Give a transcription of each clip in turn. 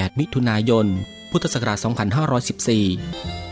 8 มิถุนายน พุทธศักราช 2514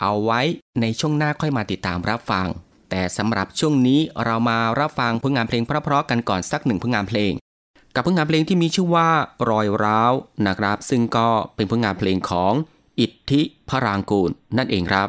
เอาไว้ในช่วงหน้าค่อยมาติดตามรับฟัง แต่สำหรับช่วงนี้เรามารับฟังผลงานเพลงเพราะๆกันก่อนสักหนึ่งผลงานเพลง กับผลงานเพลงที่มีชื่อว่ารอยร้าวนะครับ ซึ่งก็เป็นผลงานเพลงของอิทธิพรางกูลนั่นเองครับ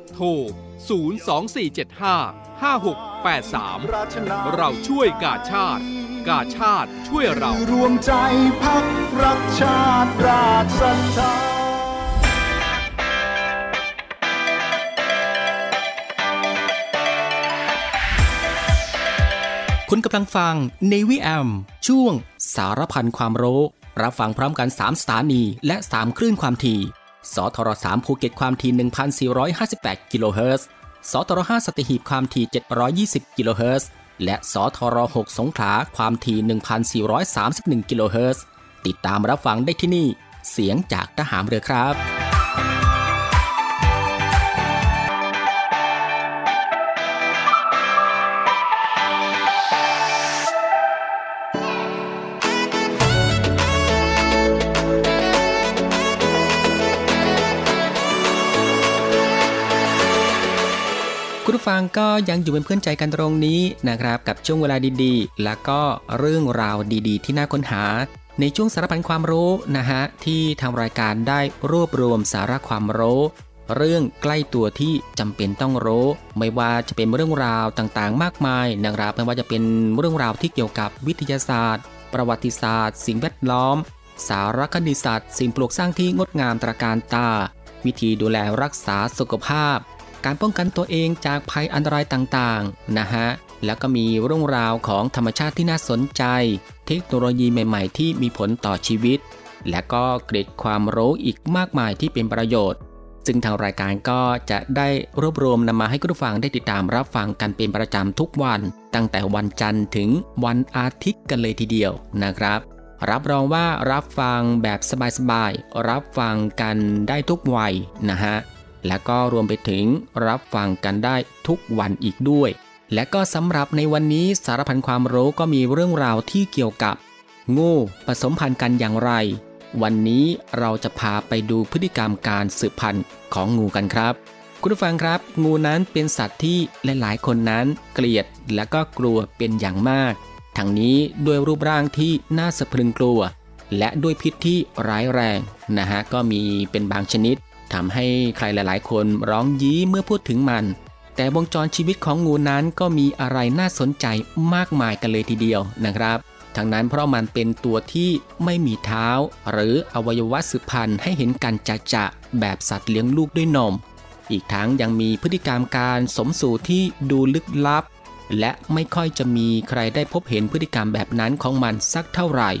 ร 02475 5683 เราช่วยกาชาติ กาชาติช่วยเรา รวมใจพักรักชาติราชศรัทธาคุณกำลังฟัง Navy AM ช่วงสารพันความรู้ รับฟังพร้อมกัน 3 สถานีและ 3 คลื่นความถี่ สทร3ภูเก็ตความถี่ 1,458 กิโลเฮิรตซ์ สทร5สตีหีบความถี่ 720 กิโลเฮิรตซ์ และสทร6สงขลาความถี่ 1,431 กิโลเฮิรตซ์ ติดตามรับฟังได้ที่นี่ เสียงจากทหารเรือครับ ผู้ฟังก็ยังอยู่เป็นเพื่อนใจกันตรงนี้นะครับ กับช่วงเวลาดีๆ แล้วก็เรื่องราวดีๆ ที่น่าค้นหา ในช่วงสารพันความรู้นะฮะที่ทางรายการได้รวบรวมสาระความรู้ เรื่องใกล้ตัวที่จำเป็นต้องรู้ ไม่ว่าจะเป็นเรื่องราวต่างๆ มากมายนะครับไม่ว่าจะเป็นเรื่องราวที่เกี่ยวกับวิทยาศาสตร์ ประวัติศาสตร์ สิ่งแวดล้อม สารคดีศาสตร์สิ่งปลูกสร้างที่งดงามตระการตา วิธีดูแลรักษาสุขภาพ การป้องกันตัวเองจากภัยอันตรายต่างๆนะฮะแล้วก็มีเรื่องราวของธรรมชาติที่น่าสนใจ เทคโนโลยีใหม่ ๆ ที่มีผลต่อชีวิต และก็เกร็ดความรู้อีกมากมายที่เป็นประโยชน์ ซึ่งทางรายการก็จะได้รวบรวมนำมาให้คุณผู้ฟังได้ติดตามรับฟังกันเป็นประจำทุกวัน ตั้งแต่วันจันทร์ถึงวันอาทิตย์กันเลยทีเดียวนะครับ รับรองว่ารับฟังแบบสบายๆรับฟังกันได้ทุกวัยนะฮะ และก็รวมไปถึงรับฟังกันได้ทุกวันอีกด้วย และก็สำหรับในวันนี้สารพันความรู้ก็มีเรื่องราวที่เกี่ยวกับ งูผสมพันธุ์กันอย่างไร วันนี้เราจะพาไปดูพฤติกรรมการสืบพันธุ์ของงูกันครับ คุณผู้ฟังครับ งูนั้นเป็นสัตว์ที่หลาย ๆ คนนั้นเกลียดและก็กลัวเป็นอย่างมาก ทั้งนี้ด้วยรูปร่างที่น่าสะพรึงกลัว และด้วยพิษที่ร้ายแรงนะฮะก็มีเป็นบางชนิด ทำให้ใครหลายๆ คนร้องยี้เมื่อพูดถึงมัน แต่วงจรชีวิตของงูนั้นก็มีอะไรน่าสนใจมากมายกันเลยทีเดียวนะครับ ทั้งนั้นเพราะมันเป็นตัวที่ไม่มีเท้า หรืออวัยวะสืบพันธุ์ให้เห็นกันจะจะๆแบบสัตว์เลี้ยงลูกด้วยนม อีกทั้งยังมีพฤติกรรมการสมสู่ที่ดูลึกลับ และไม่ค่อยจะมีใครได้พบเห็นพฤติกรรมแบบนั้นของมันสักเท่าไหร่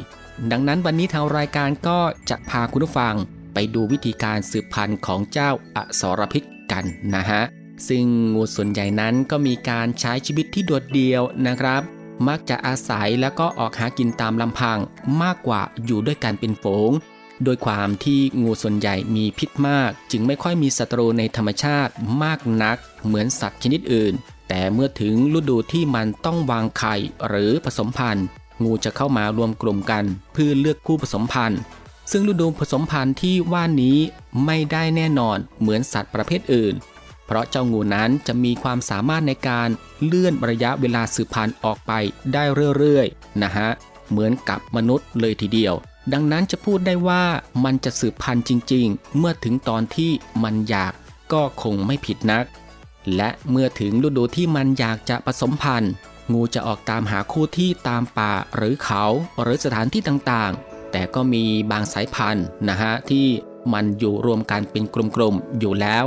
ดังนั้นวันนี้ทางรายการก็จะพาคุณผู้ฟัง ไปดูวิธีการสืบพันธุ์ของเจ้าอสรพิษกันนะฮะ ซึ่งงูส่วนใหญ่นั้นก็มีการใช้ชีวิตที่โดดเดี่ยวนะครับ มักจะอาศัยแล้วก็ออกหากินตามลำพังมากกว่าอยู่ด้วยกันเป็นฝูง โดยความที่งูส่วนใหญ่มีพิษมาก จึงไม่ค่อยมีศัตรูในธรรมชาติมากนัก เหมือนสัตว์ชนิดอื่น แต่เมื่อถึงฤดูที่มันต้องวางไข่หรือผสมพันธุ์ งูจะเข้ามารวมกลุ่มกันเพื่อเลือกคู่ผสมพันธุ์ ซึ่งฤดูผสมพันธุ์ที่ว่านี้ไม่ได้แน่นอนเหมือนสัตว์ประเภทอื่น เพราะเจ้างูนั้นจะมีความสามารถในการเลื่อนระยะเวลาสืบพันธุ์ออกไปได้เรื่อยๆนะฮะเหมือนกับมนุษย์เลยทีเดียว ดังนั้นจะพูดได้ว่ามันจะสืบพันธุ์จริง ๆ เมื่อถึงตอนที่มันอยากก็คงไม่ผิดนัก และเมื่อถึงฤดูที่มันอยากจะผสมพันธุ์ งูจะออกตามหาคู่ที่ตามป่าหรือเขาหรือสถานที่ต่างๆ แต่ก็มีบางสายพันธุ์นะฮะที่มันอยู่รวมกันเป็นกลุ่มๆอยู่แล้ว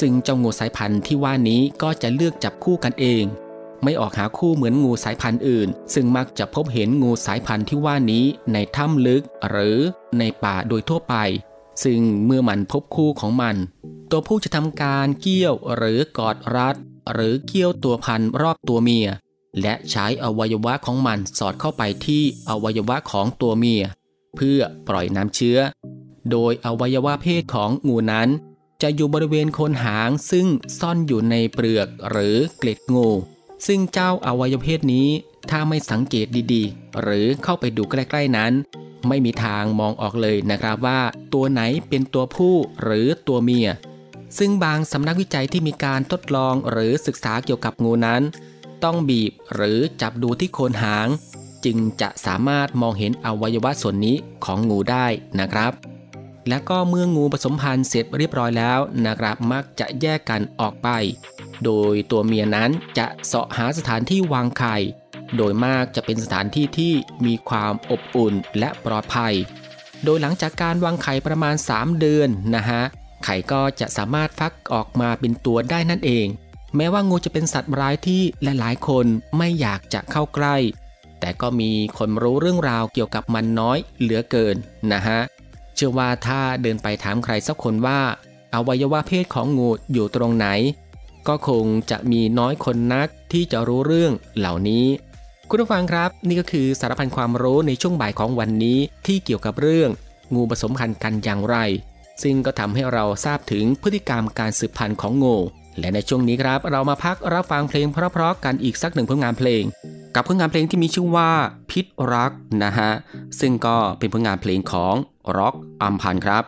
ซึ่งเจ้างูสายพันธุ์ที่ว่านี้ก็จะเลือกจับคู่กันเอง ไม่ออกหาคู่เหมือนงูสายพันธุ์อื่น ซึ่งมักจะพบเห็นงูสายพันธุ์ที่ว่านี้ในถ้ำลึกหรือในป่าโดยทั่วไป ซึ่งเมื่อมันพบคู่ของมัน ตัวผู้จะทำการเกี่ยวหรือกอดรัด หรือเกี่ยวตัวพันรอบตัวเมีย และใช้อวัยวะของมันสอดเข้าไปที่อวัยวะของตัวเมีย เพื่อปล่อยน้ำเชื้อ โดยอวัยวะเพศของงูนั้น จะอยู่บริเวณโคนหางซึ่งซ่อนอยู่ในเปลือกหรือเกล็ดงู ซึ่งเจ้าอวัยวะเพศนี้ถ้าไม่สังเกตดีๆ หรือเข้าไปดูใกล้ๆนั้น ไม่มีทางมองออกเลยนะครับว่า ตัวไหนเป็นตัวผู้หรือตัวเมีย ซึ่งบางสำนักวิจัยที่มีการทดลองหรือศึกษาเกี่ยวกับงูนั้น ต้องบีบหรือจับดูที่โคนหาง จึงจะสามารถมองเห็นอวัยวะส่วนนี้ของงูได้นะครับ และก็เมื่องูผสมพันธุ์เสร็จเรียบร้อยแล้วนะครับมักจะแยกกันออกไป โดยตัวเมียนั้นจะเสาะหาสถานที่วางไข่ โดยมากจะเป็นสถานที่ที่มีความอบอุ่นและปลอดภัย โดยหลังจากการวางไข่ประมาณ 3 เดือนนะฮะไข่ก็จะสามารถฟักออกมาเป็นตัวได้นั่นเอง แม้ว่างูจะเป็นสัตว์ร้ายที่หลายๆ คนไม่อยากจะเข้าใกล้ แต่ก็มีคนรู้เรื่องราวเกี่ยวกับมันน้อยเหลือเกินนะฮะ เชื่อว่าถ้าเดินไปถามใครสักคนว่า อวัยวะเพศของงูอยู่ตรงไหน ก็คงจะมีน้อยคนนักที่จะรู้เรื่องเหล่านี้ คุณผู้ฟังครับ นี่ก็คือสารพันความรู้ในช่วงบ่ายของวันนี้ที่เกี่ยวกับเรื่อง งูผสมพันธุ์กันอย่างไร ซึ่งก็ทำให้เราทราบถึงพฤติกรรมการสืบพันธุ์ของงู และในช่วงนี้ครับเรามาพักรับฟังเพลงเพราะๆกันอีกสักหนึ่งผลงานเพลง กับผลงานเพลงที่มีชื่อว่าพิษรักนะฮะซึ่งก็เป็นผลงานเพลงของร็อกอัมพันครับ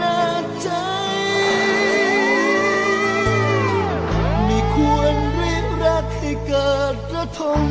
นาใจ ไม่ควรรียกรักให้เกิดระทม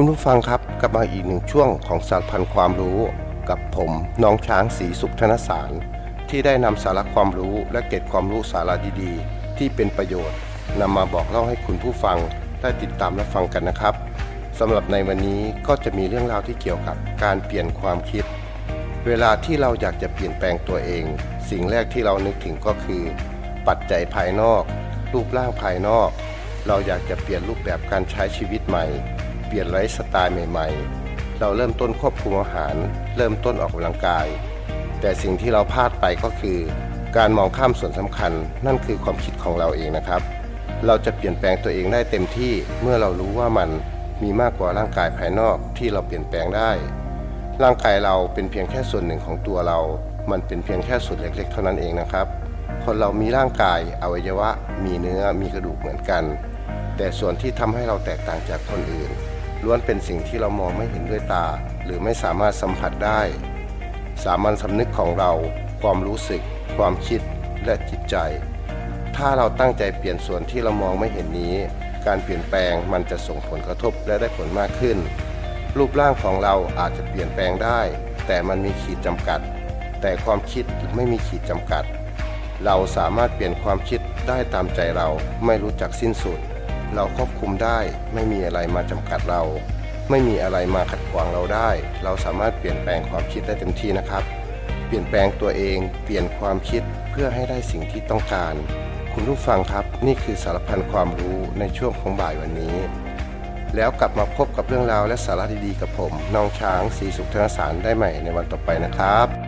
คุณผู้ฟังครับกลับมาอีกหนึ่งช่วงของสารพันความรู้กับผมน้องช้างสีสุขธนสาร ที่ได้นำสาระความรู้และเกร็ดความรู้สาระดีๆ ที่เป็นประโยชน์นำมาบอกเล่าให้คุณผู้ฟังได้ติดตามและฟังกันนะครับสำหรับในวันนี้ก็จะมีเรื่องราวที่เกี่ยวกับการเปลี่ยนความคิด เวลาที่เราอยากจะเปลี่ยนแปลงตัวเอง สิ่งแรกที่เรานึกถึงก็คือ ปัจจัยภายนอก รูปร่างภายนอก เราอยากจะเปลี่ยนรูปแบบการใช้ชีวิตใหม่ เปลี่ยนไลฟ์สไตล์ใหม่ๆ เราเริ่มต้นควบคุมอาหาร เริ่มต้นออกกำลังกาย แต่สิ่งที่เราพลาดไปก็คือ การมองข้ามส่วนสำคัญ นั่นคือความคิดของเราเองนะครับ เราจะเปลี่ยนแปลงตัวเองได้เต็มที่เมื่อเรารู้ว่ามันมีมากกว่าร่างกายภายนอกที่เราเปลี่ยนแปลงได้ ร่างกายเราเป็นเพียงแค่ส่วนหนึ่งของตัวเรา มันเป็นเพียงแค่ส่วนเล็กๆ เท่านั้นเองนะครับ คนเรามีร่างกายอวัยวะ มีเนื้อ มีกระดูกเหมือนกัน แต่ส่วนที่ทำให้เราแตกต่างจากคนอื่น ล้วนเป็นสิ่งที่เรามองไม่เห็นด้วยตา หรือไม่สามารถสัมผัสได้ สามัญสำนึกของเรา ความรู้สึก ความคิดและจิตใจ ถ้าเราตั้งใจเปลี่ยนส่วนที่เรามองไม่เห็นนี้ การเปลี่ยนแปลงมันจะส่งผลกระทบและได้ผลมากขึ้น รูปร่างของเราอาจจะเปลี่ยนแปลงได้ แต่มันมีขีดจำกัด แต่ความคิดไม่มีขีดจำกัด เราสามารถเปลี่ยนความคิดได้ตามใจเราไม่รู้จักสิ้นสุด เราควบคุมได้ ไม่มีอะไรมาจำกัดเรา ไม่มีอะไรมาขัดขวางเราได้ เราสามารถเปลี่ยนแปลงความคิดได้เต็มที่นะครับ เปลี่ยนแปลงตัวเอง เปลี่ยนความคิดเพื่อให้ได้สิ่งที่ต้องการ คุณผู้ฟังครับ นี่คือสารพันความรู้ในช่วงของบ่ายวันนี้ แล้วกลับมาพบกับเรื่องราวและสาระดีๆกับผมน้องช้างสีสุขธนสารได้ใหม่ในวันต่อไปนะครับ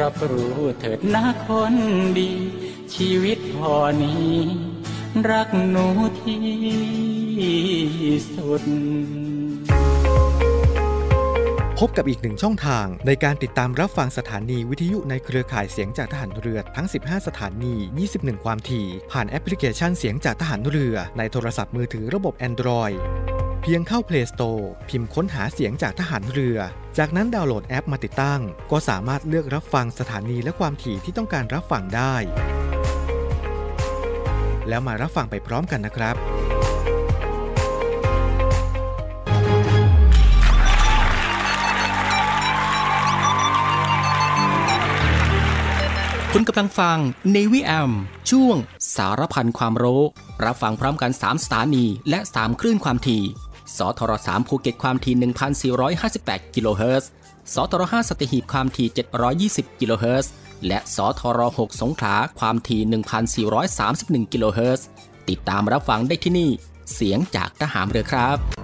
รับรู้เถิดนะคนดี ชีวิตพอนี้ รักหนูที่สุด พบกับอีกหนึ่งช่องทางในการติดตามรับฟังสถานีวิทยุในเครือข่ายเสียงจากทหารเรือทั้ง 15 สถานี 21 ความถี่ ผ่านแอปพลิเคชันเสียงจากทหารเรือในโทรศัพท์มือถือระบบ Android เพียงเข้า Play Store พิมพ์ค้นหาเสียงจากทหารเรือ จากนั้นดาวน์โหลดแอปมาติดตั้ง ก็สามารถเลือกรับฟังสถานีและความถี่ที่ต้องการรับฟังได้ แล้วมารับฟังไปพร้อมกันนะครับคุณกำลังฟัง Navy AM ช่วงสารพันความรู้ รับฟังพร้อมกัน 3 สถานีและ 3 คลื่นความถี่ สทร3ภูเก็ตความถี่ 1,458 กิโลเฮิรตซ์ สทร5สัตหีบความถี่ 720 กิโลเฮิรตซ์ และสทร6สงขลาความถี่ 1,431 กิโลเฮิรตซ์ ติดตามรับฟังได้ที่นี่ เสียงจากทหารเรือครับ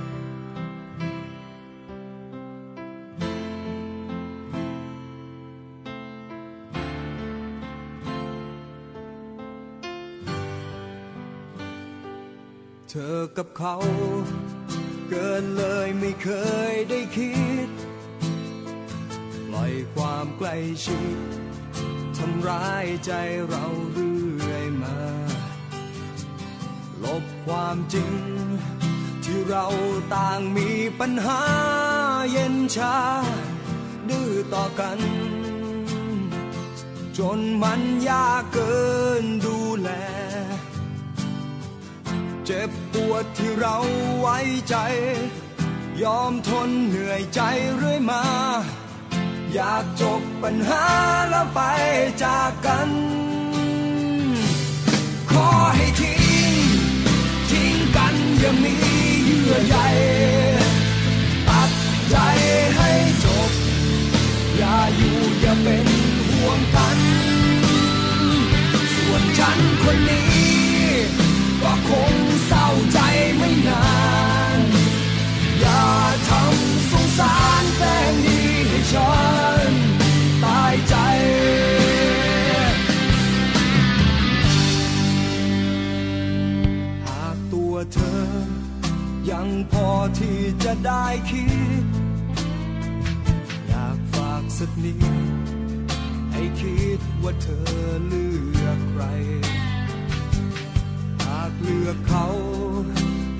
เธอกับเขา เกินเลยไม่เคยได้คิด ปล่อยความใกล้ชิดทำร้ายใจเราเรื่อยมา ลบความจริง ที่เราต่างมีปัญหาเย็นชา ดื้อต่อกัน จนมันยากเกินดูแล เจ็บ ปวดที่เราไว้ใจ ยอมทนเหนื่อยใจเรื่อยมา อยากจบปัญหาแล้วไปจากกัน ขอให้ทิ้ง ทิ้งกันอย่ามีเยื่อใยตัดใจให้จบ อย่าอยู่อย่าเป็นห่วงกัน ส่วนฉันคนนี้ ที่จะได้คิด อยากฝากสักนิดให้คิดว่าเธอเลือกใคร หากเลือกเขา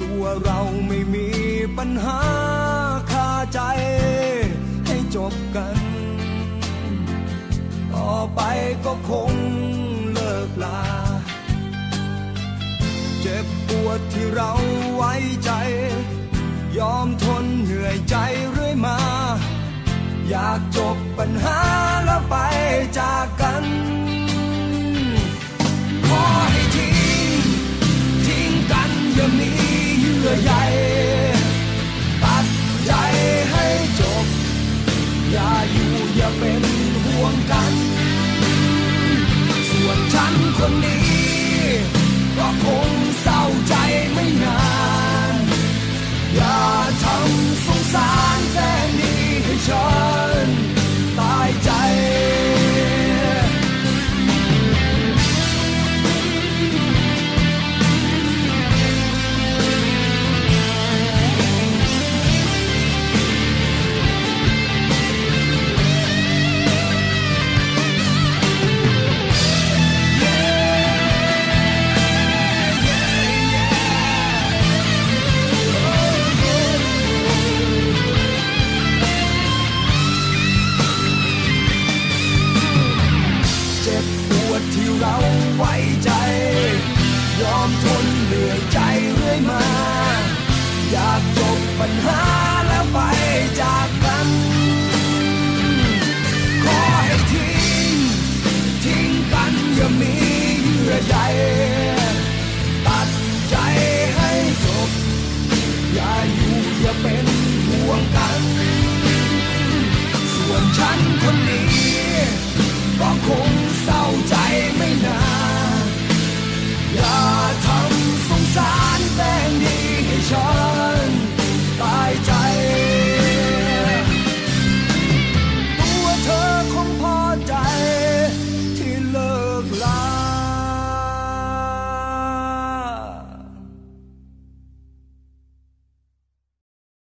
ตัวเราไม่มีปัญหาคาใจ ให้จบกัน ต่อไปก็คงเลิกลา เจ็บปวดที่เราไว้ใจ ยอมทนเหนื่อยใจเรื่อยมา อยากจบปัญหาแล้วไปจากกัน on 20.